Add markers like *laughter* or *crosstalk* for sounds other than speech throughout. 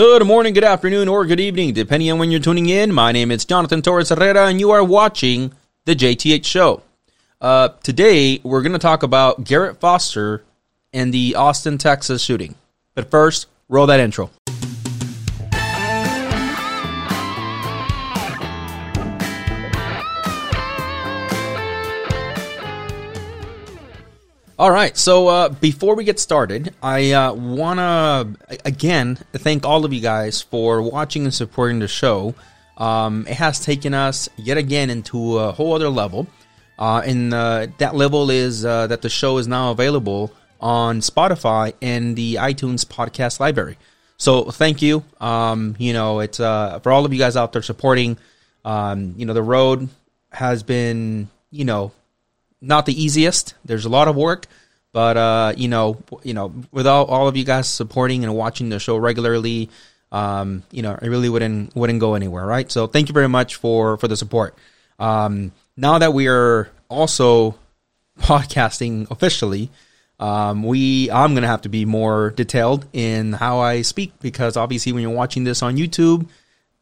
Good morning, good afternoon, or good evening, depending on when you're tuning in. My name is Jonathan Torres Herrera, and you are watching The JTH Show. Uh, today, we're going to talk about Garrett Foster and the Austin, Texas shooting. But first, roll that intro. All right. So uh, before we get started, I uh, want to again thank all of you guys for watching and supporting the show. Um, it has taken us yet again into a whole other level, uh, and uh, that level is uh, that the show is now available on Spotify and the iTunes podcast library. So thank you. Um, you know, it's uh, for all of you guys out there supporting. Um, you know, the road has been, you know, not the easiest. There's a lot of work, but uh, you know, you know, without all of you guys supporting and watching the show regularly, um, you know, it really wouldn't wouldn't go anywhere, right? So thank you very much for for the support. Um, now that we are also *laughs* podcasting officially, um, we I'm gonna have to be more detailed in how I speak because obviously when you're watching this on YouTube,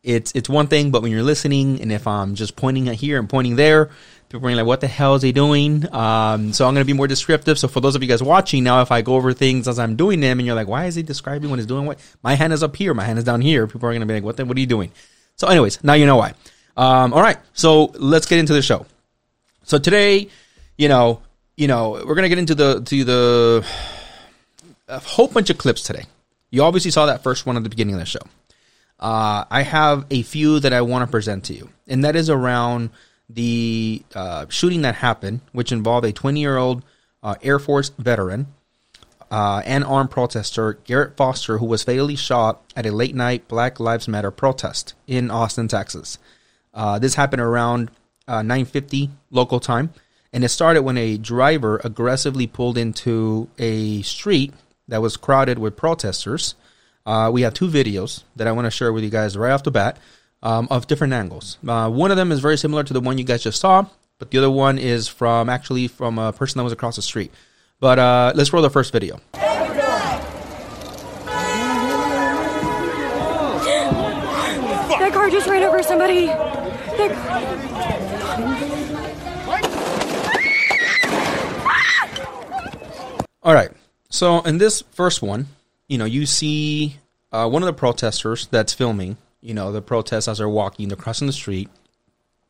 it's it's one thing, but when you're listening and if I'm just pointing at here and pointing there, people are like, "What the hell is he doing?" Um, so I'm gonna be more descriptive. So for those of you guys watching now, if I go over things as I'm doing them, and you're like, "Why is he describing what he's doing?" What my hand is up here, my hand is down here. People are gonna be like, "What the, What are you doing?" So, anyways, now you know why. Um, all right, so let's get into the show. So today, you know, you know, we're gonna get into the to the a whole bunch of clips today. You obviously saw that first one at the beginning of the show. Uh, I have a few that I want to present to you, and that is around the uh, shooting that happened, which involved a 20 year old uh, Air Force veteran uh, and armed protester, Garrett Foster, who was fatally shot at a late night Black Lives Matter protest in Austin, Texas. Uh, this happened around 9:50 local time and it started when a driver aggressively pulled into a street that was crowded with protesters. Uh, we have two videos that I want to share with you guys right off the bat um, of different angles. Uh, one of them is very similar to the one you guys just saw, but the other one is from actually from a person that was across the street. But uh, let's roll the first video. That car just ran over somebody. That... All right. So in this first one, you know, you see uh, one of the protesters that's filming. You know, the protests as they're walking, they're crossing the street.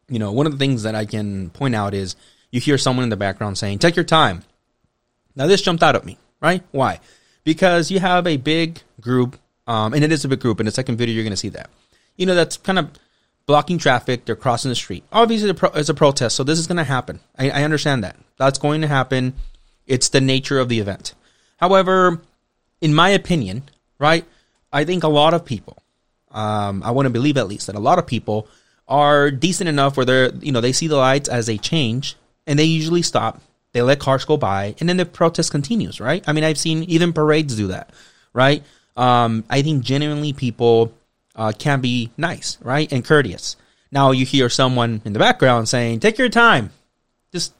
You know, one of the things that I can point out is you hear someone in the background saying, "Take your time." Now this jumped out at me, right? Why? Because you have a big group, um, and it is a big group. In the second video, you're going to see that. You know, that's kind of blocking traffic. They're crossing the street. Obviously, it's a protest, so this is going to happen. I, I understand that. That's going to happen. It's the nature of the event. However, in my opinion, right, I think a lot of people, um, I want to believe at least that a lot of people are decent enough where they're, you know, they see the lights as they change and they usually stop. They let cars go by and then the protest continues, right? I mean, I've seen even parades do that, right? Um, I think genuinely people uh, can be nice, right? And courteous. Now you hear someone in the background saying, take your time. Just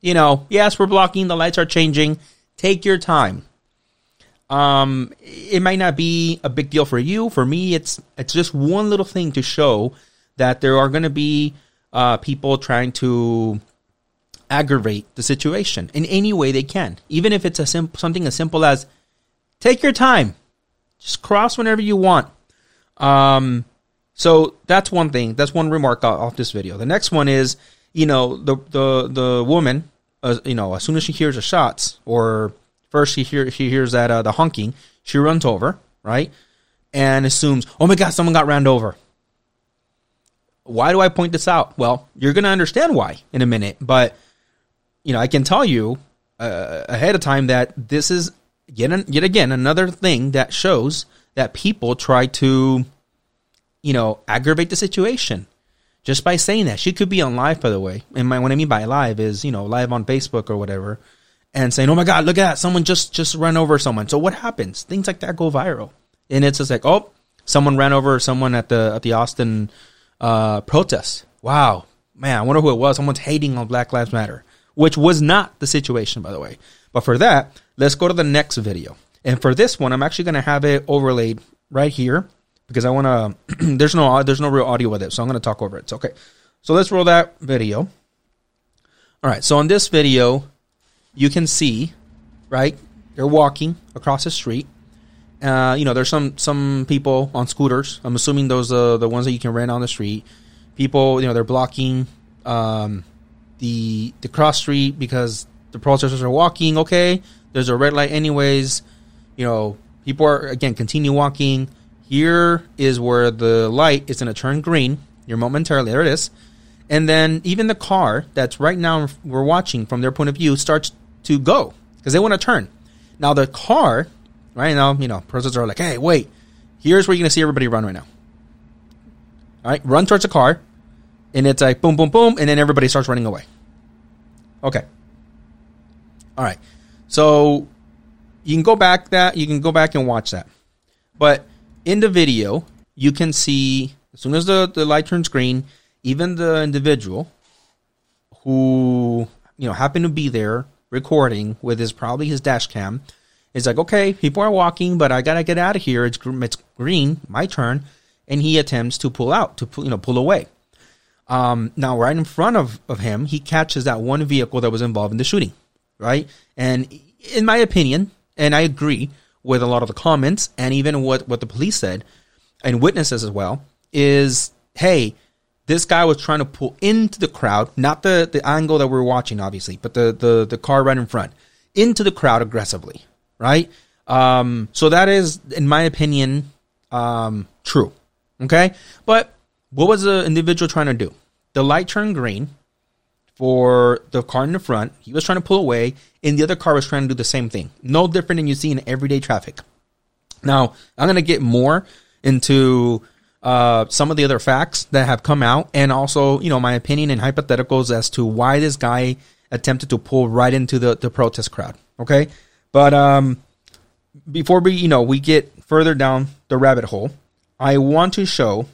you know, yes, we're blocking, the lights are changing. Take your time. Um, it might not be a big deal for you. For me, it's it's just one little thing to show that there are going to be uh, people trying to aggravate the situation in any way they can, even if it's a sim- something as simple as take your time, just cross whenever you want. Um, so that's one thing. That's one remark off this video. The next one is you know the the the woman uh, you know as soon as she hears the shots or first she hear she hears that uh, the honking she runs over right and assumes oh my god someone got ran over why do i point this out well you're gonna understand why in a minute but you know i can tell you uh, ahead of time that this is yet, yet again another thing that shows that people try to you know aggravate the situation just by saying that. She could be on live, by the way. And my, what I mean by live is, you know, live on Facebook or whatever, and saying, "Oh my God, look at that! Someone just just ran over someone." So what happens? Things like that go viral, and it's just like, "Oh, someone ran over someone at the at the Austin uh, protest." Wow, man, I wonder who it was. Someone's hating on Black Lives Matter, which was not the situation, by the way. But for that, let's go to the next video. And for this one, I'm actually going to have it overlaid right here because I want *clears throat* to. there's no there's no real audio with it, so I'm going to talk over it. So okay, so let's roll that video. All right, so on this video, you can see, right? They're walking across the street. Uh, you know, there's some some people on scooters. I'm assuming those are the ones that you can rent on the street. People, you know, they're blocking um, the the cross street because the protesters are walking. Okay, there's a red light, anyways. You know, people are again continue walking. Here is where the light is going to turn green. You're momentarily there it is, and then even the car that's right now we're watching from their point of view starts to go because they want to turn. Now the car, right now, you know, protesters are like, hey, wait, here's where you're gonna see everybody run right now. All right, run towards the car, and it's like boom, boom, boom, and then everybody starts running away. Okay. All right. So you can go back that you can go back and watch that. But in the video, you can see as soon as the, the light turns green, even the individual who you know happened to be there recording with his probably his dash cam is like, okay, people are walking, but I gotta get out of here. It's it's green, my turn, and he attempts to pull out to pull, you know pull away. Um, now, right in front of, of him, he catches that one vehicle that was involved in the shooting, right? And in my opinion, and I agree with a lot of the comments and even what, what the police said and witnesses as well, is hey, this guy was trying to pull into the crowd, not the, the angle that we're watching, obviously, but the, the, the car right in front, into the crowd aggressively, right? Um, so that is, in my opinion, um, true. Okay. But what was the individual trying to do? The light turned green for the car in the front. He was trying to pull away, and the other car was trying to do the same thing. No different than you see in everyday traffic. Now, I'm going to get more into uh, some of the other facts that have come out, and also, you know, my opinion and hypotheticals as to why this guy attempted to pull right into the, the protest crowd. Okay, but um, before we, you know, we get further down the rabbit hole, I want to show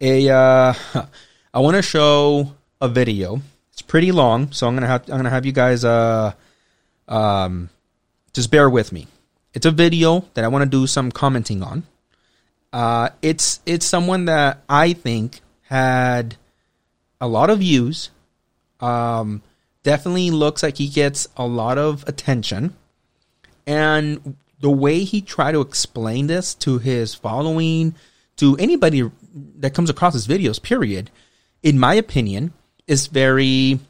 a. Uh, *laughs* I want to show a video. It's pretty long, so I'm gonna have I'm gonna have you guys uh um just bear with me. It's a video that I want to do some commenting on. Uh, it's it's someone that I think had a lot of views. Um, definitely looks like he gets a lot of attention, and the way he tried to explain this to his following, to anybody that comes across his videos, period, in my opinion, is very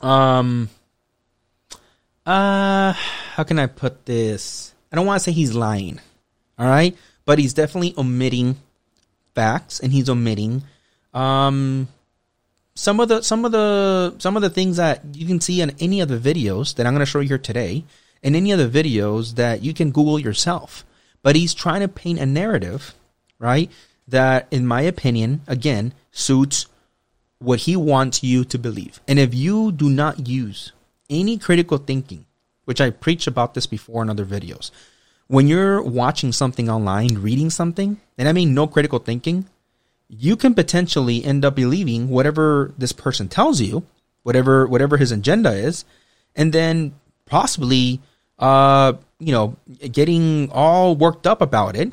um uh how can I put this? I don't want to say he's lying. All right? But he's definitely omitting facts and he's omitting um some of the some of the some of the things that you can see in any of the videos that I'm going to show you here today and any of the videos that you can google yourself but he's trying to paint a narrative right that in my opinion again suits what he wants you to believe. And if you do not use any critical thinking, which I preach about this before in other videos, when you're watching something online, reading something, and I mean no critical thinking, you can potentially end up believing whatever this person tells you, whatever whatever his agenda is, and then possibly uh you know getting all worked up about it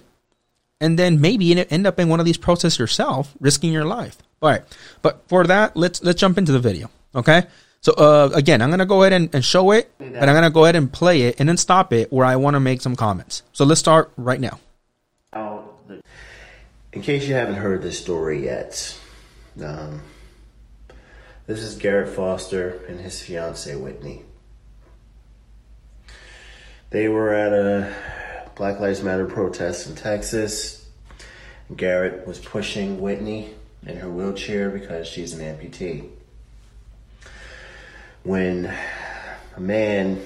and then maybe end up in one of these protests yourself risking your life all right, but for that, let's let's jump into the video. Okay. So uh, again, I'm gonna go ahead and, and show it, and I'm gonna go ahead and play it, and then stop it where I want to make some comments. So let's start right now. In case you haven't heard this story yet, um, this is Garrett Foster and his fiancee Whitney. They were at a Black Lives Matter protest in Texas. Garrett was pushing Whitney in her wheelchair because she's an amputee. When a man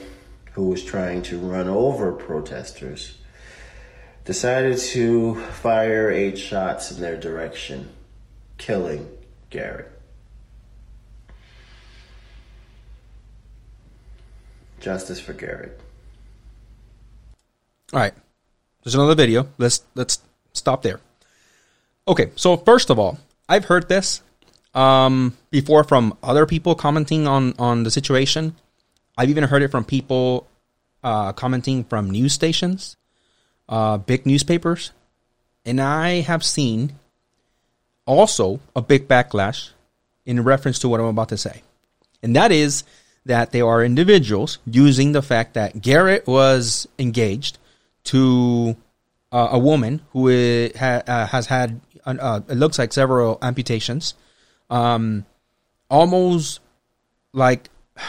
who was trying to run over protesters decided to fire eight shots in their direction, killing Garrett. Justice for Garrett. All right. There's another video. Let's let's stop there. Okay, so first of all, I've heard this um, before from other people commenting on on the situation. I've even heard it from people uh, commenting from news stations, uh, big newspapers. and I have seen also a big backlash in reference to what I'm about to say. And that is that there are individuals using the fact that Garrett was engaged to uh, a woman who ha- uh, has had, uh, it looks like several amputations, um, almost like *sighs*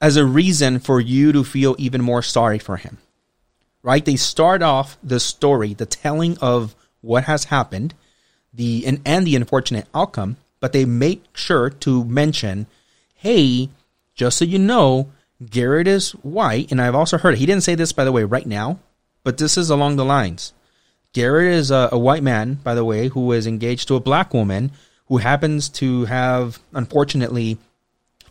as a reason for you to feel even more sorry for him. Right? They start off the story, the telling of what has happened, the and, and the unfortunate outcome, but they make sure to mention, hey, just so you know, Garrett is white, and I've also heard it. He didn't say this by the way right now, but this is along the lines. Garrett is a, a white man, by the way, who is engaged to a black woman who happens to have, unfortunately,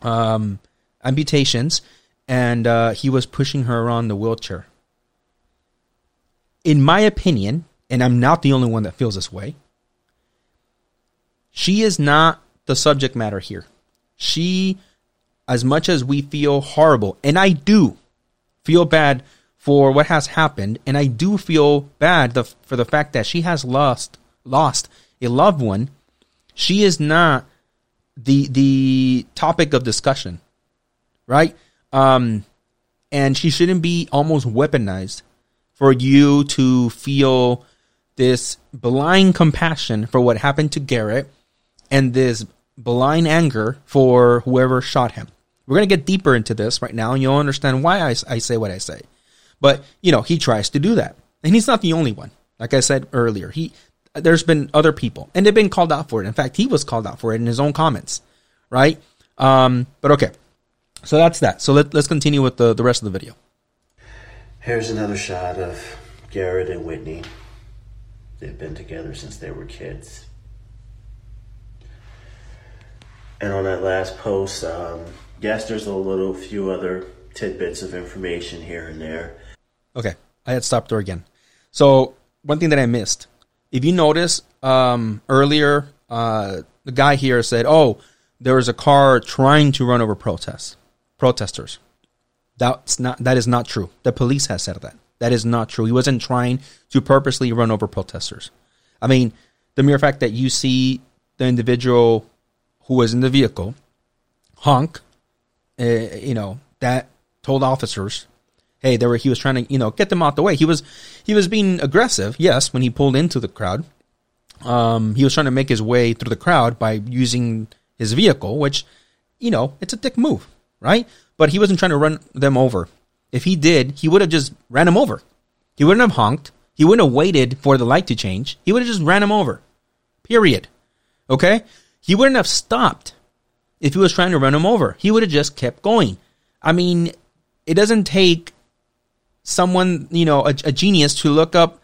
um, amputations, and uh, he was pushing her around the wheelchair. In my opinion, and I'm not the only one that feels this way, she is not the subject matter here. She, as much as we feel horrible, and I do feel bad for what has happened, and I do feel bad the, for the fact that she has lost lost a loved one. She is not the the topic of discussion right? Um, and she shouldn't be almost weaponized for you to feel this blind compassion for what happened to Garrett and this blind anger for whoever shot him. We're going to get deeper into this right now, and you'll understand why I, I say what I say. But, you know, he tries to do that. And he's not the only one. Like I said earlier, he there's been other people, and they've been called out for it. In fact, he was called out for it in his own comments, right? Um, but okay, so that's that. So let, let's continue with the, the rest of the video. Here's another shot of Garrett and Whitney. They've been together since they were kids. And on that last post, um, yes, there's a little few other tidbits of information here and there. Okay, I had stopped there again. So one thing that I missed, if you notice um, earlier, uh, the guy here said, "Oh, there was a car trying to run over protests." protesters. That's not that is not true. The police has said that. That is not true. He wasn't trying to purposely run over protesters. I mean, the mere fact that you see the individual who was in the vehicle honk, uh, you know, that told officers, hey, there were he was trying to, you know, get them out the way. He was he was being aggressive, yes, when he pulled into the crowd. Um, he was trying to make his way through the crowd by using his vehicle, which, you know, it's a dick move right? But he wasn't trying to run them over. If he did, he would have just ran them over. He wouldn't have honked. He wouldn't have waited for the light to change. He would have just ran him over. Period. Okay? He wouldn't have stopped if he was trying to run him over. He would have just kept going. I mean, it doesn't take someone, you know, a, a genius to look up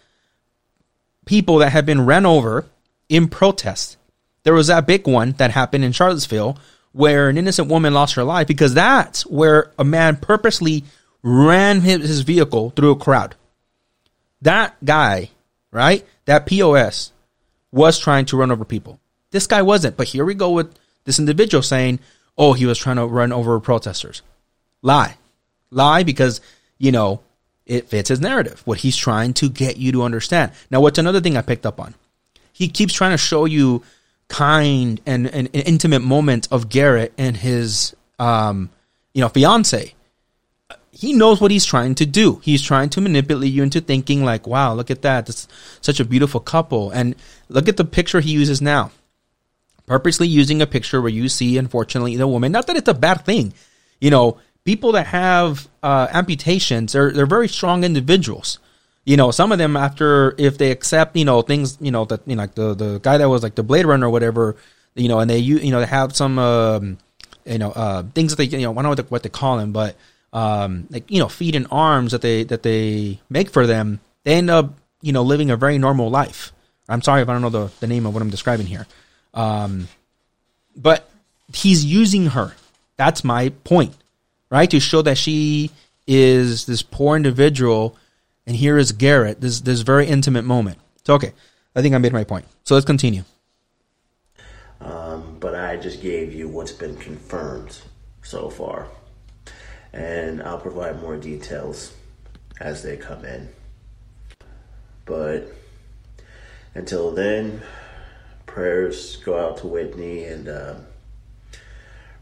people that have been ran over in protest. There was that big one that happened in Charlottesville where an innocent woman lost her life because that's where a man purposely ran his vehicle through a crowd. That guy, right? That POS was trying to run over people. This guy wasn't. But here we go with this individual saying, oh, he was trying to run over protesters. Lie. Lie because, you know, it fits his narrative, what he's trying to get you to understand. Now, what's another thing I picked up on? He keeps trying to show you kind and, and, and intimate moment of Garrett and his um, you know fiance. He knows what he's trying to do. He's trying to manipulate you into thinking like, "Wow, look at that! That's such a beautiful couple." And look at the picture he uses now. Purposely using a picture where you see, unfortunately, the woman. Not that it's a bad thing, you know. People that have uh, amputations, they're they're very strong individuals you know, some of them after if they accept, you know, things, you know, that you know, like the the guy that was like the Blade Runner or whatever, you know, and they you know they have some um, you know uh, things that they you know I don't know what, they, what they call them, but um, like you know feet and arms that they that they make for them, they end up you know living a very normal life. I'm sorry if I don't know the the name of what I'm describing here, um, but he's using her. That's my point, right? To show that she is this poor individual and here is Garrett. This this very intimate moment. So okay, I think I made my point. So let's continue. Um, but I just gave you what's been confirmed so far, and I'll provide more details as they come in. But until then, prayers go out to Whitney and uh,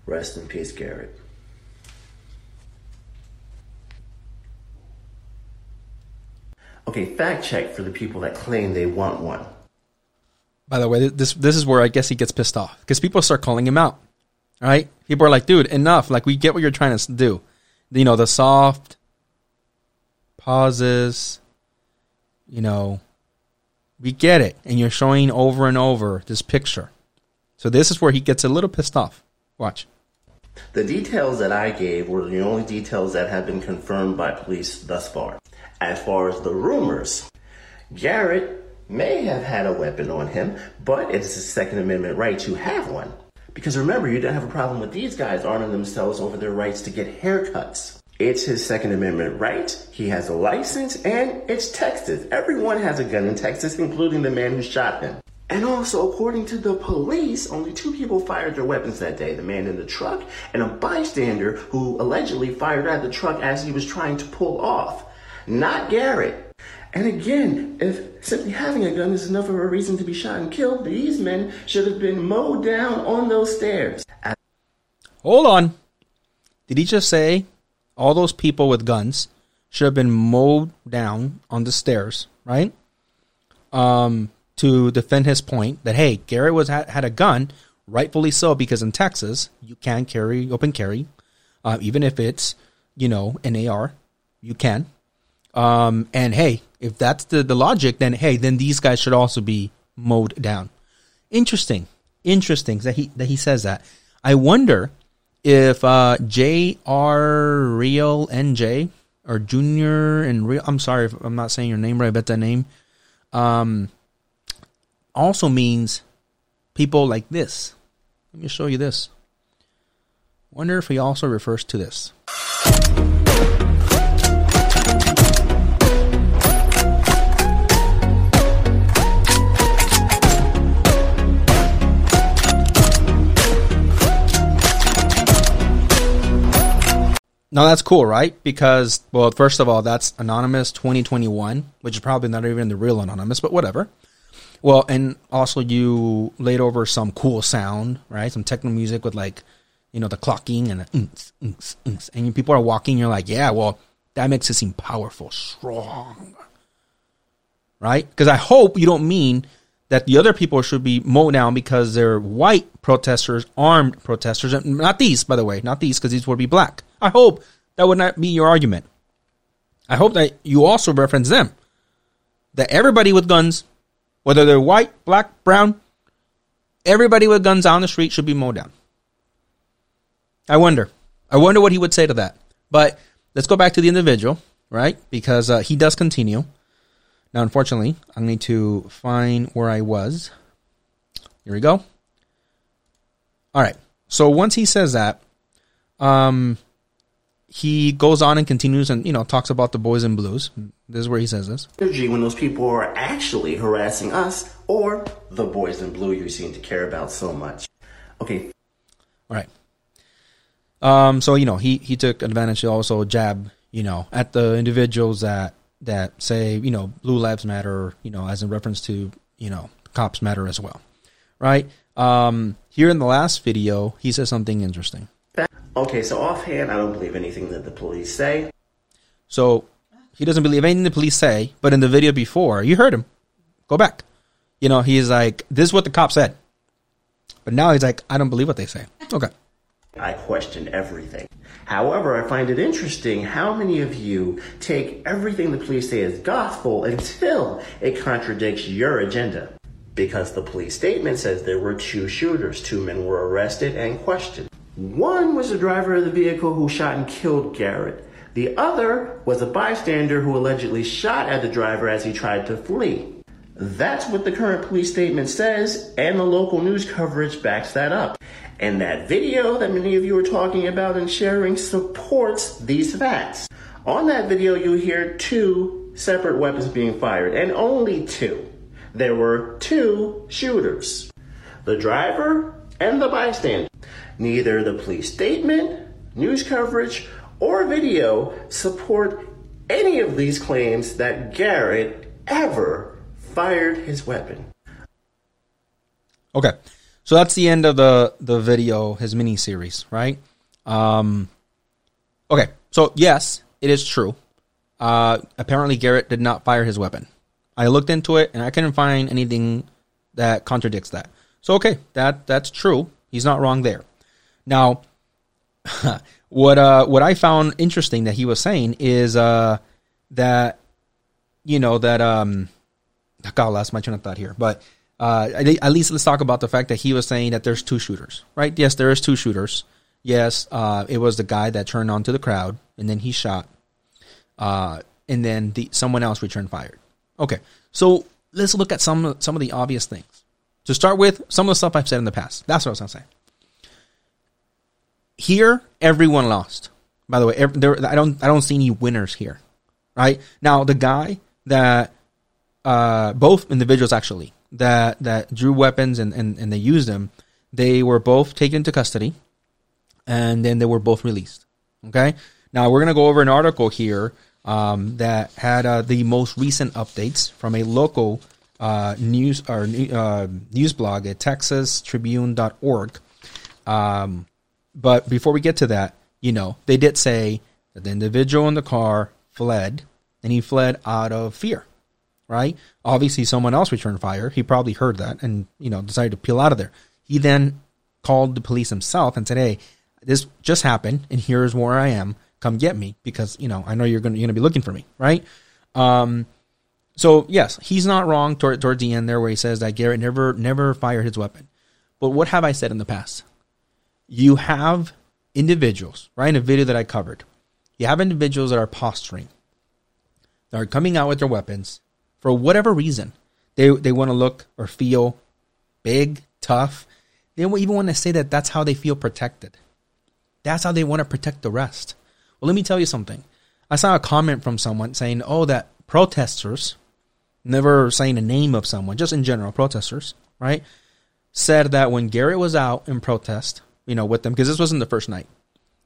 rest in peace, Garrett. Okay, fact check for the people that claim they want one. By the way, this this is where I guess he gets pissed off because people start calling him out. All right, people are like, "Dude, enough! Like, we get what you're trying to do. You know, the soft pauses. You know, we get it, and you're showing over and over this picture. So this is where he gets a little pissed off. Watch. The details that I gave were the only details that have been confirmed by police thus far. As far as the rumors, Garrett may have had a weapon on him, but it is his Second Amendment right to have one. Because remember, you don't have a problem with these guys arming themselves over their rights to get haircuts. It's his Second Amendment right. He has a license, and it's Texas. Everyone has a gun in Texas, including the man who shot him. And also, according to the police, only two people fired their weapons that day the man in the truck and a bystander who allegedly fired at the truck as he was trying to pull off. Not Garrett. And again, if simply having a gun is enough of a reason to be shot and killed, these men should have been mowed down on those stairs. Hold on. Did he just say all those people with guns should have been mowed down on the stairs, right? Um, to defend his point that hey, Garrett was had, a gun, rightfully so, because in Texas you can carry open carry, uh, even if it's you know an AR, you can. Um, and hey, if that's the the logic, then hey, then these guys should also be mowed down. Interesting, interesting that he that he says that. I wonder if uh, J.R. Real NJ or Junior and Real, I'm sorry if I'm not saying your name right, I bet that name, um, also means people like this. Let me show you this. Wonder if he also refers to this. Now that's cool, right? Because well, first of all, that's anonymous 2021, which is probably not even the real anonymous, but whatever. Well, and also you laid over some cool sound, right? Some techno music with like, you know, the clocking and the and people are walking. You're like, yeah, well, that makes it seem powerful, strong, right? Because I hope you don't mean that the other people should be mowed down because they're white protesters, armed protesters, and not these, by the way, not these, because these would be black. I hope that would not be your argument. I hope that you also reference them. That everybody with guns, whether they're white, black, brown, everybody with guns on the street should be mowed down. I wonder. I wonder what he would say to that. But let's go back to the individual, right? Because uh, he does continue. Now, unfortunately, I need to find where I was. Here we go. All right. So once he says that, um, he goes on and continues and you know talks about the boys in blues. This is where he says this. Energy when those people are actually harassing us or the boys in blue you seem to care about so much. Okay. All right. Um. So you know he he took advantage to also jab you know at the individuals that that say you know blue lives matter you know as in reference to you know cops matter as well, right? Um. Here in the last video he says something interesting. Okay, so offhand, I don't believe anything that the police say. So he doesn't believe anything the police say, but in the video before, you heard him. Go back. You know, he's like, this is what the cop said. But now he's like, I don't believe what they say. Okay. I question everything. However, I find it interesting how many of you take everything the police say as gospel until it contradicts your agenda. Because the police statement says there were two shooters, two men were arrested and questioned. One was the driver of the vehicle who shot and killed Garrett. The other was a bystander who allegedly shot at the driver as he tried to flee. That's what the current police statement says, and the local news coverage backs that up. And that video that many of you are talking about and sharing supports these facts. On that video, you hear two separate weapons being fired, and only two. There were two shooters the driver and the bystander. Neither the police statement, news coverage, or video support any of these claims that Garrett ever fired his weapon. Okay, so that's the end of the the video, his mini series, right? Um, okay, so yes, it is true. Uh, apparently, Garrett did not fire his weapon. I looked into it and I couldn't find anything that contradicts that. So okay, that that's true. He's not wrong there. Now, *laughs* what uh what I found interesting that he was saying is uh that you know that um God lost my train of thought here, but uh at least let's talk about the fact that he was saying that there's two shooters, right? Yes, there is two shooters. Yes, uh, it was the guy that turned onto the crowd and then he shot, uh, and then the someone else returned fired. Okay, so let's look at some some of the obvious things. To start with, some of the stuff I've said in the past. That's what I was gonna say. Here, everyone lost. By the way, every, there, I don't I don't see any winners here. Right now, the guy that uh, both individuals actually that that drew weapons and, and, and they used them, they were both taken into custody, and then they were both released. Okay. Now we're gonna go over an article here um, that had uh, the most recent updates from a local uh, news or uh, news blog at TexasTribune.org. Um, but before we get to that, you know, they did say that the individual in the car fled, and he fled out of fear, right? Obviously, someone else returned fire. He probably heard that and you know decided to peel out of there. He then called the police himself and said, "Hey, this just happened, and here's where I am." come get me because you know I know you're going to be looking for me, right? Um, so yes, he's not wrong toward, towards the end there where he says that Garrett never never fired his weapon. But what have I said in the past? You have individuals, right? In a video that I covered, you have individuals that are posturing, that are coming out with their weapons for whatever reason. They they want to look or feel big, tough. They even want to say that that's how they feel protected. That's how they want to protect the rest. Well, let me tell you something. I saw a comment from someone saying, oh, that protesters, never saying a name of someone, just in general, protesters, right, said that when Garrett was out in protest, you know, with them, because this wasn't the first night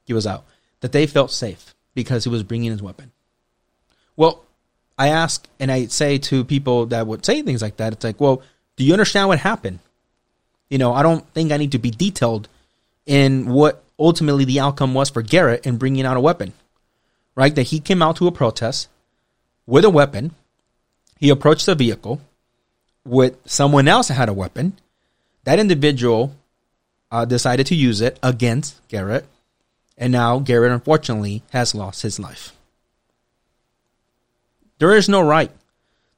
he was out, that they felt safe because he was bringing his weapon. Well, I ask and I say to people that would say things like that, it's like, well, do you understand what happened? You know, I don't think I need to be detailed in what ultimately the outcome was for Garrett in bringing out a weapon, right? That he came out to a protest with a weapon. He approached the vehicle with someone else that had a weapon. That individual uh, decided to use it against Garrett. And now Garrett, unfortunately, has lost his life. There is no right.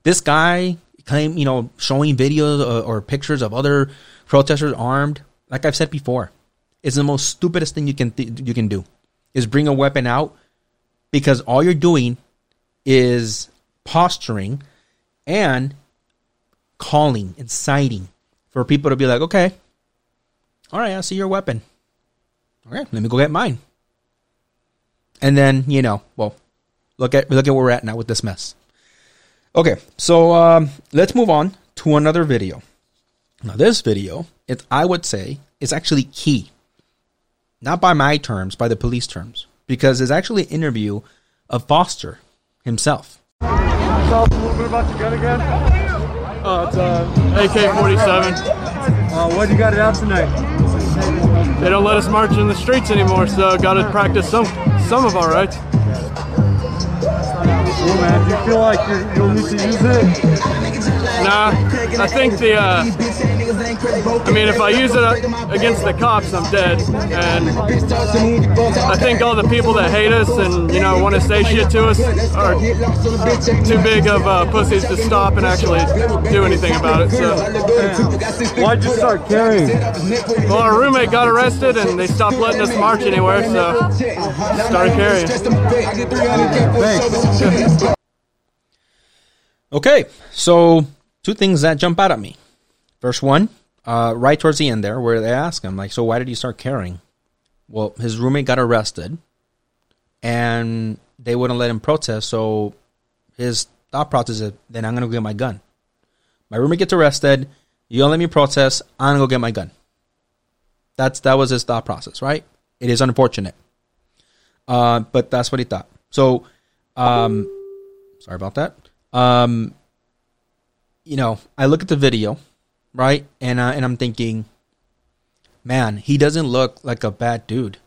This guy claim, you know, showing videos or, or pictures of other protesters armed. Like I've said before, is the most stupidest thing you can th- you can do is bring a weapon out because all you're doing is posturing and calling, inciting for people to be like, okay, all right, I see your weapon. All right, let me go get mine. And then you know, well, look at look at where we're at now with this mess. Okay, so um, let's move on to another video. Now, this video, it I would say, is actually key not by my terms, by the police terms, because it's actually an interview of Foster himself. Tell us a little bit about your gun again. Oh, it's uh, AK-47. Uh, what you got it out tonight? They don't let us march in the streets anymore, so got to practice some some of our rights. Man. Do you feel like you're, you'll need to use it? Nah, I think the, uh, I mean, if I use it against the cops, I'm dead. And I think all the people that hate us and, you know, want to say shit to us are too big of uh, pussies to stop and actually do anything about it. So. Why'd you start carrying? Well, our roommate got arrested and they stopped letting us march anywhere, so started carrying. Thanks. Okay, so two things that jump out at me. First one, uh, right towards the end there, where they ask him, like, so why did you start caring? Well, his roommate got arrested, and they wouldn't let him protest. So his thought process is, then I'm gonna go get my gun. My roommate gets arrested. You don't let me protest. I'm gonna go get my gun. That's that was his thought process, right? It is unfortunate, uh, but that's what he thought. So, um, sorry about that. Um, you know, I look at the video, right, and uh, and I'm thinking, man, he doesn't look like a bad dude.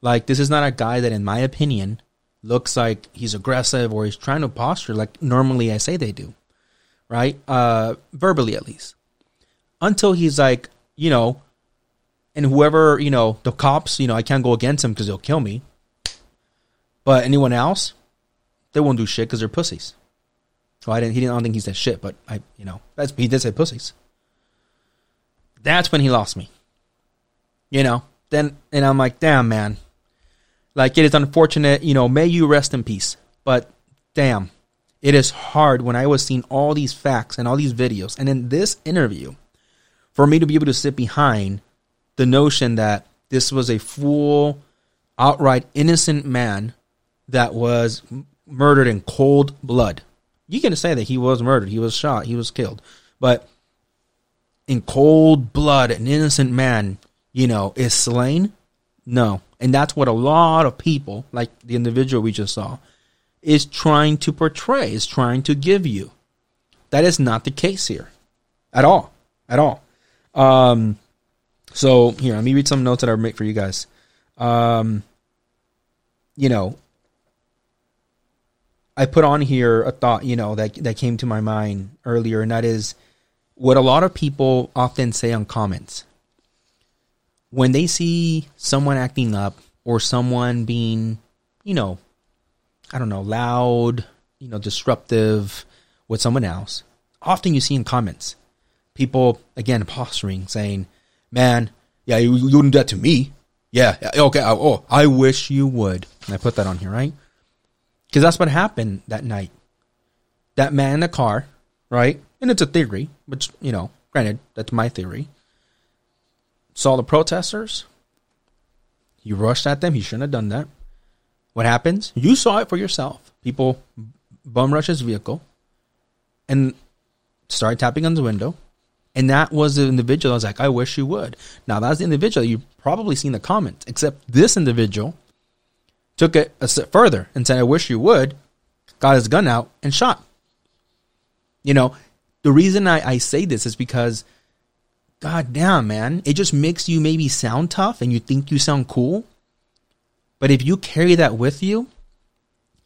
Like this is not a guy that, in my opinion, looks like he's aggressive or he's trying to posture like normally I say they do, right? Uh, verbally at least. Until he's like, you know, and whoever you know, the cops, you know, I can't go against him because they'll kill me. But anyone else, they won't do shit because they're pussies. Well, I didn't. He didn't. I don't think he said shit, but I, you know, that's he did say pussies. That's when he lost me. You know, then and I'm like, damn man, like it is unfortunate. You know, may you rest in peace. But damn, it is hard when I was seeing all these facts and all these videos, and in this interview, for me to be able to sit behind the notion that this was a full, outright innocent man that was murdered in cold blood. You can say that he was murdered, he was shot, he was killed, but in cold blood, an innocent man, you know, is slain. No, and that's what a lot of people, like the individual we just saw, is trying to portray, is trying to give you. That is not the case here, at all, at all. Um, so here, let me read some notes that I make for you guys. Um, you know, I put on here a thought, you know, that that came to my mind earlier, and that is what a lot of people often say on comments. When they see someone acting up or someone being, you know, I don't know, loud, you know, disruptive with someone else, often you see in comments people again posturing, saying, "Man, yeah, you, you wouldn't do that to me." Yeah, okay. Oh, I wish you would. And I put that on here, right? Because that's what happened that night. That man in the car, right? And it's a theory, which, you know, granted, that's my theory. Saw the protesters. He rushed at them. He shouldn't have done that. What happens? You saw it for yourself. People bum rush his vehicle and started tapping on the window. And that was the individual. I was like, I wish you would. Now, that's the individual you've probably seen the comments, except this individual took it a step further and said, I wish you would, got his gun out and shot. You know, the reason I, I say this is because, god damn, man, it just makes you maybe sound tough and you think you sound cool. But if you carry that with you,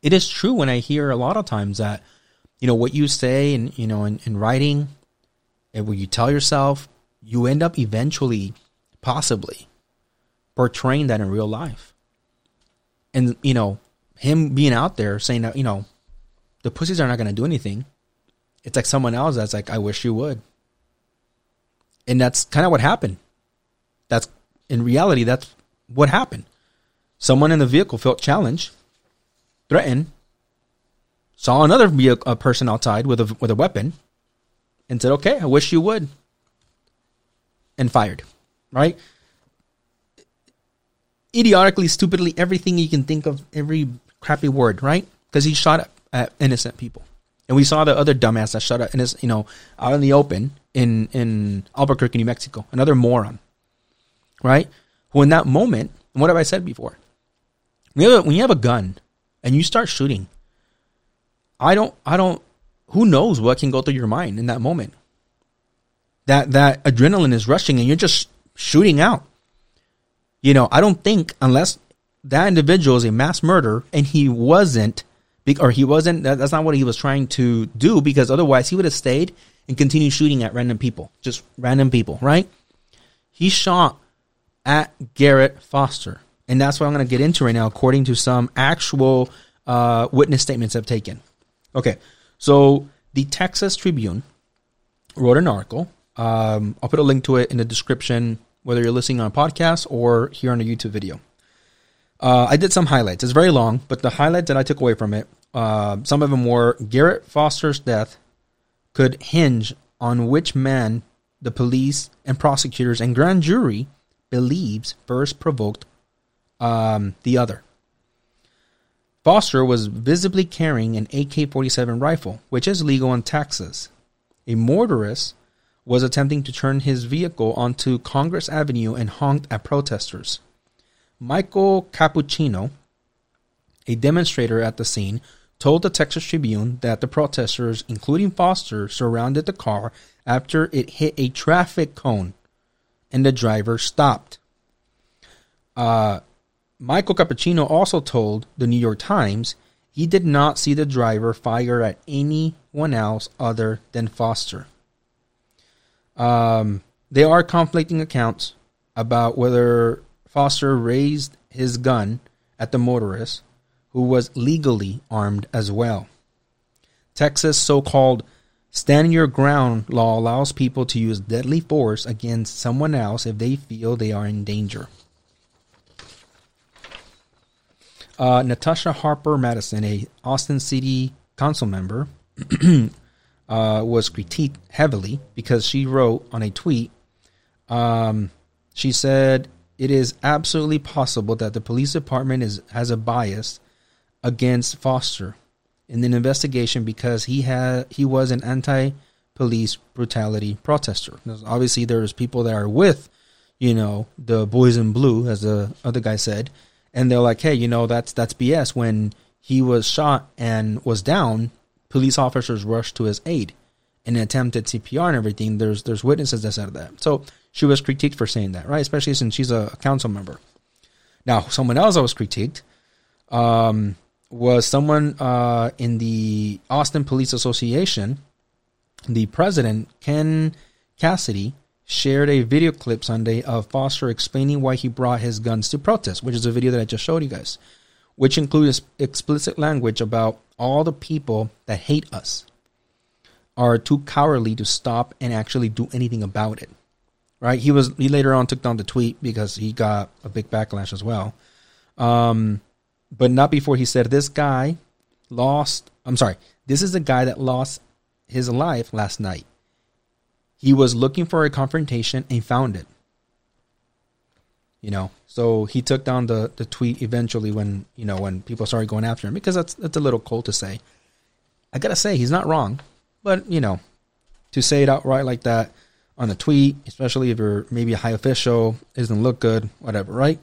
it is true when I hear a lot of times that, you know, what you say and, you know, in, in writing and when you tell yourself, you end up eventually, possibly, portraying that in real life. And, you know, him being out there saying that, you know, the pussies are not going to do anything. It's like someone else that's like, I wish you would. And that's kind of what happened. That's, in reality, that's what happened. Someone in the vehicle felt challenged, threatened, saw another vehicle, a person outside with a, with a weapon, and said, "Okay, I wish you would," and fired. Right? Idiotically, stupidly, everything you can think of, every crappy word, right? Because he shot at, innocent people, and we saw the other dumbass that shot at innocent, you know, out in the open in in Albuquerque, New Mexico, another moron, right? Who in that moment, what have I said before? When you have a, when you have a gun and you start shooting, I don't, I don't who knows what can go through your mind in that moment. That that adrenaline is rushing and you're just shooting out. You know, I don't think unless that individual is a mass murderer and he wasn't or he wasn't that's not what he was trying to do because otherwise he would have stayed and continued shooting at random people, just random people, right? He shot at Garrett Foster. And that's what I'm going to get into right now, according to some actual uh, witness statements I've taken. Okay, so the Texas Tribune wrote an article. Um, I'll put a link to it in the description, whether you're listening on a podcast or here on a YouTube video. Uh, I did some highlights. It's very long, but the highlights that I took away from it, uh, some of them were Garrett Foster's death could hinge on which man the police and prosecutors and grand jury believes first provoked um, the other. Foster was visibly carrying an AK 47 rifle, which is legal in Texas. A motorist was attempting to turn his vehicle onto Congress Avenue and honked at protesters. Michael Capochiano, a demonstrator at the scene, told the Texas Tribune that the protesters, including Foster, surrounded the car after it hit a traffic cone and the driver stopped. Uh, Michael Capochiano also told the New York Times he did not see the driver fire at anyone else other than Foster. Um, there are conflicting accounts about whether Foster raised his gun at the motorist, who was legally armed as well. Texas' so called stand your ground law allows people to use deadly force against someone else if they feel they are in danger. Uh, Natasha Harper Madison, a Austin City Council member, *clears throat* uh, was critiqued heavily because she wrote on a tweet. Um, she said it is absolutely possible that the police department is has a bias against Foster in an investigation because he had he was an anti-police brutality protester. Obviously, there's people that are with, you know, the boys in blue, as the other guy said, and they're like, hey, you know, that's that's BS. When he was shot and was down, police officers rushed to his aid and attempted CPR and everything. There's there's witnesses that said that. So she was critiqued for saying that, right? Especially since she's a council member. Now, someone else that was critiqued um, was someone uh, in the Austin Police Association. The president, Ken Casaday, shared a video clip Sunday of Foster explaining why he brought his guns to protest, which is a video that I just showed you guys, which includes explicit language about all the people that hate us are too cowardly to stop and actually do anything about it. Right? He was he later on took down the tweet because he got a big backlash as well. Um, but not before he said this guy lost. I'm sorry. This is the guy that lost his life last night. He was looking for a confrontation and found it. You know, so he took down the, the tweet eventually when you know when people started going after him because that's that's a little cold to say. I gotta say he's not wrong, but you know, to say it outright like that on a tweet, especially if you're maybe a high official, doesn't look good. Whatever, right?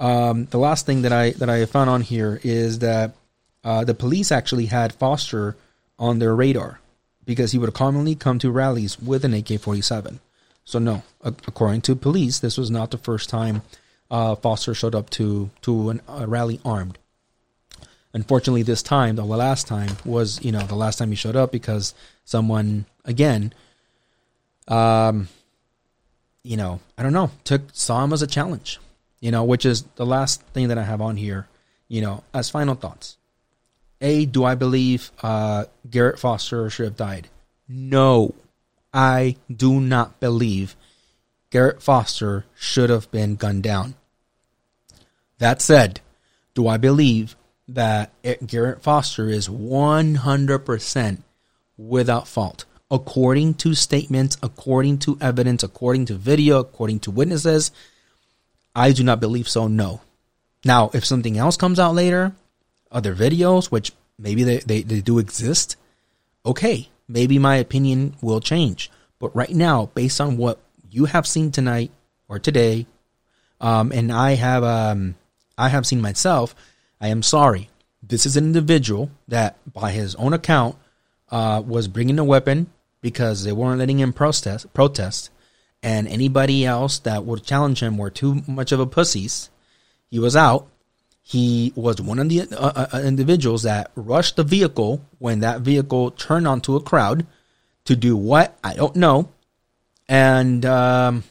Um, the last thing that I that I found on here is that uh, the police actually had Foster on their radar because he would commonly come to rallies with an AK 47. So, no, according to police, this was not the first time uh, Foster showed up to, to an, a rally armed. Unfortunately, this time, the last time, was, you know, the last time he showed up because someone, again, um, you know, I don't know, took saw him as a challenge, you know, which is the last thing that I have on here, you know, as final thoughts. A, do I believe uh, Garrett Foster should have died? No, I do not believe Garrett Foster should have been gunned down. That said, do I believe that Garrett Foster is 100% without fault? According to statements, according to evidence, according to video, according to witnesses, I do not believe so, no. Now, if something else comes out later, other videos, which maybe they, they, they do exist, okay, maybe my opinion will change. But right now, based on what you have seen tonight or today, um, and I have um, I have seen myself, I am sorry. This is an individual that, by his own account, uh, was bringing a weapon because they weren't letting him protest. Protest, and anybody else that would challenge him were too much of a pussies. He was out he was one of the uh, uh, uh, individuals that rushed the vehicle when that vehicle turned onto a crowd to do what I don't know, and um,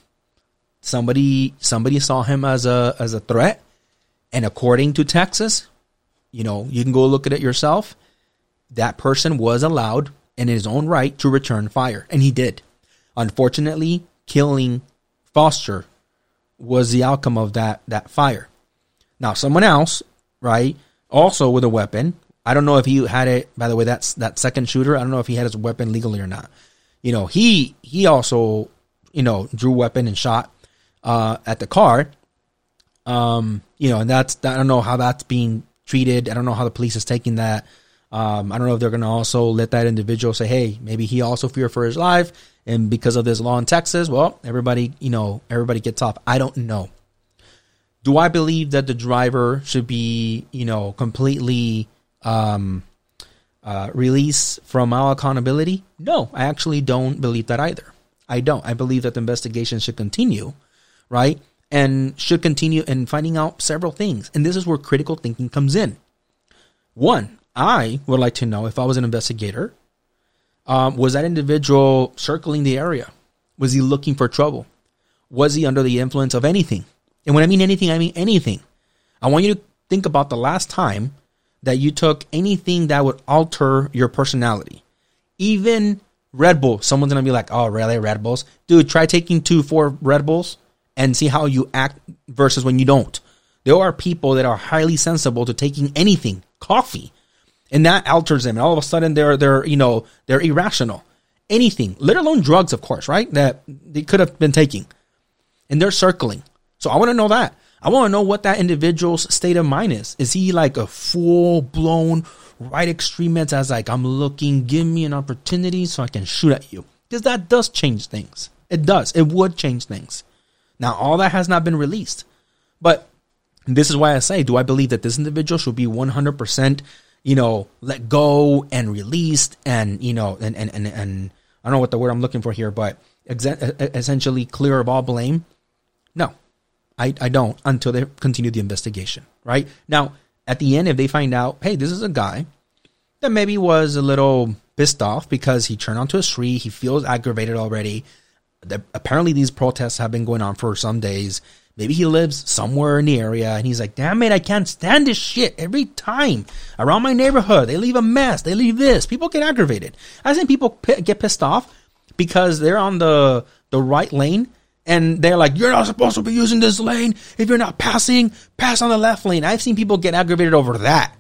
somebody somebody saw him as a as a threat, and according to Texas, you know you can go look at it yourself. That person was allowed in his own right to return fire, and he did. Unfortunately, killing Foster was the outcome of that that fire. Now, someone else, right, also with a weapon. I don't know if he had it. By the way, that's that second shooter. I don't know if he had his weapon legally or not. You know, he he also you know drew weapon and shot uh, at the car. Um, you know, and that's I don't know how that's being treated. I don't know how the police is taking that. Um, I don't know if they're going to also let that individual say, "Hey, maybe he also feared for his life," and because of this law in Texas, well, everybody, you know, everybody gets off. I don't know. Do I believe that the driver should be, you know, completely, um, uh, release from our accountability? No, I actually don't believe that either. I don't. I believe that the investigation should continue, right? And should continue in finding out several things. And this is where critical thinking comes in. One, I would like to know if I was an investigator, um, was that individual circling the area? Was he looking for trouble? Was he under the influence of anything? And when I mean anything, I mean anything. I want you to think about the last time that you took anything that would alter your personality. Even Red Bull, someone's gonna be like, "Oh, really, Red Bulls, dude? Try taking two, four Red Bulls and see how you act versus when you don't." There are people that are highly sensible to taking anything, coffee, and that alters them. And all of a sudden, they're they're you know they're irrational. Anything, let alone drugs, of course, right? That they could have been taking, and they're circling. So I want to know that. I want to know what that individual's state of mind is. Is he like a full blown right extremist as like I'm looking, give me an opportunity so I can shoot at you? Because that does change things. It does. It would change things. Now all that has not been released, but this is why I say, do I believe that this individual should be 100%, you know, let go and released and, you know, and, and, and, and I don't know what the word I'm looking for here, but essentially clear of all blame? No, I, I don't until they continue the investigation, right? Now, at the end, if they find out, hey, this is a guy that maybe was a little pissed off because he turned onto a street, he feels aggravated already. The, apparently, these protests have been going on for some days. Maybe he lives somewhere in the area and he's like, damn it, I can't stand this shit every time around my neighborhood. They leave a mess. They leave this. People get aggravated. I think people p- get pissed off because they're on the, the right lane and they're like, you're not supposed to be using this lane. If you're not passing, pass on the left lane. I've seen people get aggravated over that,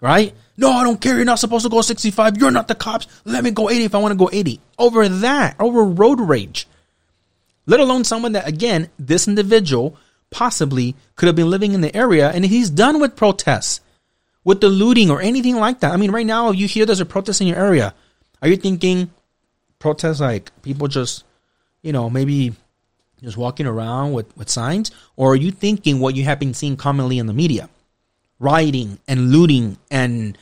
right? No, I don't care. You're not supposed to go 65. You're not the cops. Let me go 80 if I want to go 80. Over that, over road rage. Let alone someone that, again, this individual possibly could have been living in the area and he's done with protests, with the looting or anything like that. I mean, right now, if you hear there's a protest in your area. Are you thinking protests like people just, you know, maybe just walking around with, with signs? Or are you thinking what you have been seeing commonly in the media? Rioting and looting and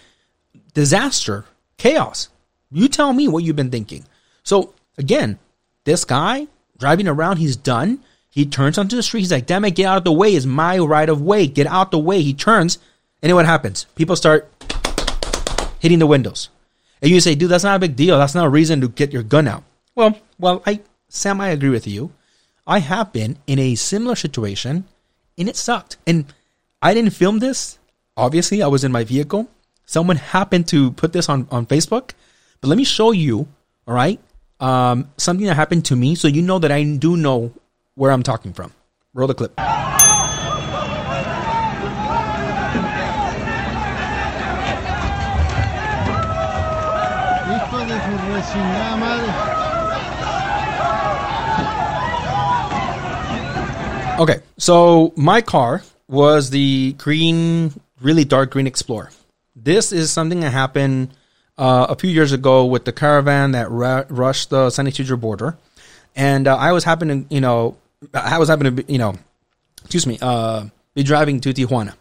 disaster, chaos. You tell me what you've been thinking. So again, this guy driving around, he's done. He turns onto the street. He's like, damn it, get out of the way. It's my right of way. Get out the way. He turns. And then what happens? People start hitting the windows. And you say, dude, that's not a big deal. That's not a reason to get your gun out. Well, well, I, Sam, I agree with you. I have been in a similar situation and it sucked. And I didn't film this. Obviously, I was in my vehicle. Someone happened to put this on, on Facebook. But let me show you, all right, um, something that happened to me so you know that I do know where I'm talking from. Roll the clip. Hijo de su so my car was the green, really dark green Explorer. This is something that happened uh, a few years ago with the caravan that ru- rushed the San Ysidro border, and uh, I was happening, you know, I was happening to, be, you know, excuse me, uh, be driving to Tijuana.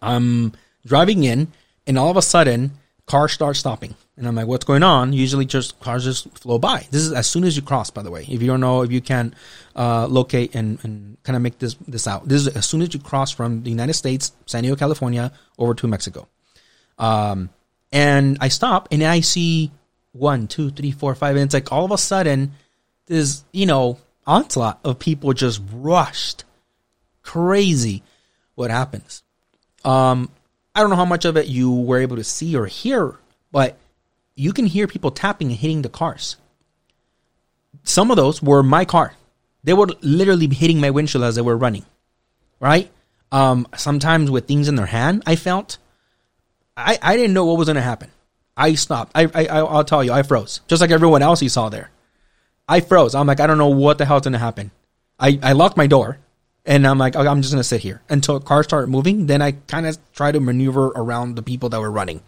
I'm driving in, and all of a sudden, cars start stopping. And I'm like, what's going on? Usually just cars just flow by. This is as soon as you cross, by the way. If you don't know, if you can uh, locate and, and kind of make this this out. This is as soon as you cross from the United States, San Diego, California, over to Mexico. Um, and I stop and I see one, two, three, four, five, and it's like all of a sudden, this you know onslaught of people just rushed, crazy. What happens? Um, I don't know how much of it you were able to see or hear, but you can hear people tapping and hitting the cars. Some of those were my car. They were literally hitting my windshield as they were running. Right? Um, sometimes with things in their hand, I felt I, I didn't know what was going to happen. I stopped. I, I I'll tell you, I froze, just like everyone else you saw there. I froze. I'm like, I don't know what the hell's going to happen. I, I locked my door, and I'm like, okay, I'm just going to sit here until cars start moving. Then I kind of try to maneuver around the people that were running.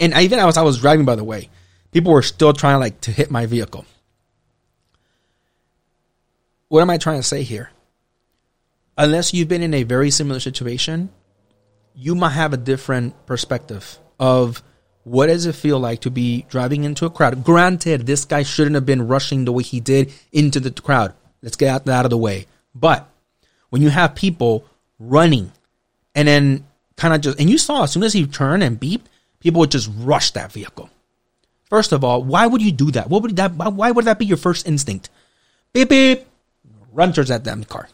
And even as I was driving, by the way, people were still trying like to hit my vehicle. What am I trying to say here? Unless you've been in a very similar situation, you might have a different perspective of What does it feel like to be driving into a crowd? Granted, this guy shouldn't have been rushing the way he did into the crowd. Let's get out, out of the way. But when you have people running and then kind of just, and you saw as soon as he turned and beeped, people would just rush that vehicle. First of all, why would you do that? What would that? Why would that be your first instinct? Beep beep, run towards that damn car.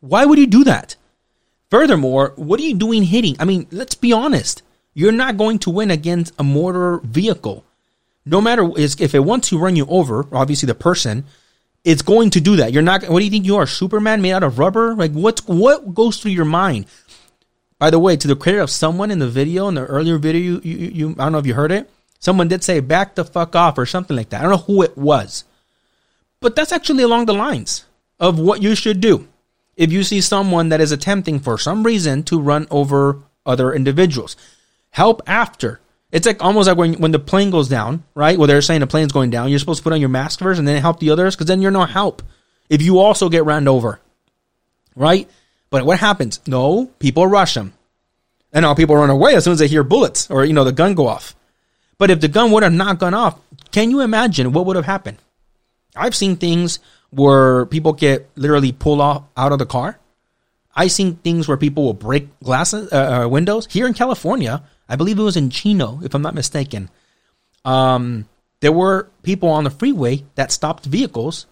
Why would you do that? Furthermore, what are you doing hitting? I mean, let's be honest. You're not going to win against a motor vehicle. No matter if it wants to run you over, obviously the person, it's going to do that. You're not. What do you think you are, Superman made out of rubber? Like what's what goes through your mind? By the way, to the credit of someone in the video, in the earlier video, you, you, you I don't know if you heard it. Someone did say back the fuck off or something like that. I don't know who it was. But that's actually along the lines of what you should do if you see someone that is attempting for some reason to run over other individuals. Help after. It's like almost like when, when the plane goes down, right? Well, they're saying the plane's going down. You're supposed to put on your mask first and then help the others because then you're no help if you also get ran over, right? But what happens? No, people rush them. And all people run away as soon as they hear bullets or, you know, the gun go off. But if the gun would have not gone off, can you imagine what would have happened? I've seen things where people get literally pulled off out of the car. I've seen things where people will break glasses, uh, uh, windows. Here in California, I believe it was in Chino, if I'm not mistaken. Um, there were people on the freeway that stopped vehicles,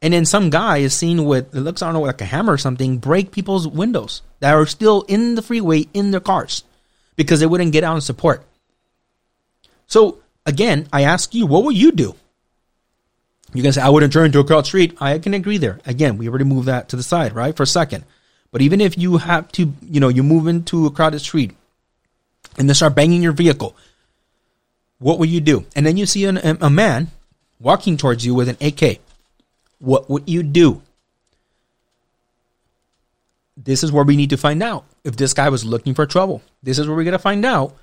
and then some guy is seen with it looks I don't know like a hammer or something break people's windows that are still in the freeway in their cars because they wouldn't get out and support. So again, I ask you, what would you do? You can say, I wouldn't turn into a crowd street. I can agree there. Again, we already moved that to the side, right? For a second. But even if you have to, you know, you move into a crowded street and they start banging your vehicle, what would you do? And then you see an, a man walking towards you with an AK. What would you do? This is where we need to find out if this guy was looking for trouble. This is where we're going to find out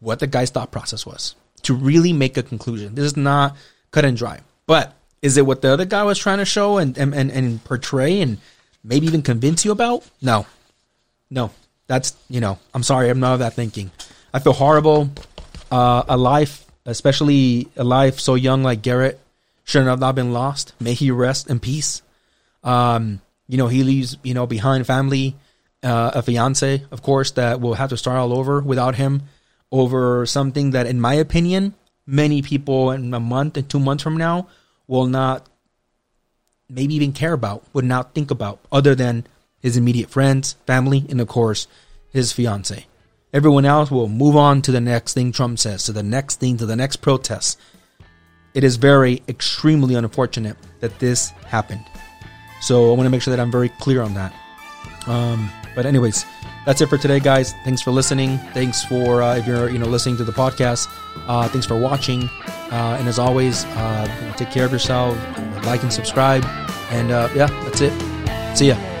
what the guy's thought process was to really make a conclusion. This is not cut and dry. But is it what the other guy was trying to show and, and, and, and portray and maybe even convince you about? No. No. That's, you know, I'm sorry, I'm not of that thinking. I feel horrible. Uh, a life, especially a life so young like Garrett, should have not been lost. May he rest in peace. Um, you know, he leaves, you know, behind family, uh, a fiance, of course, that will have to start all over without him over something that, in my opinion, many people in a month and two months from now will not maybe even care about, would not think about, other than his immediate friends, family, and of course, his fiance. Everyone else will move on to the next thing Trump says, to the next thing, to the next protest. It is very, extremely unfortunate that this happened. So I want to make sure that I'm very clear on that. Um, but anyways, that's it for today, guys. Thanks for listening. Thanks for uh, if you're you know listening to the podcast. Uh, thanks for watching. Uh, and as always, uh, take care of yourself. Like and subscribe. And uh, yeah, that's it. See ya.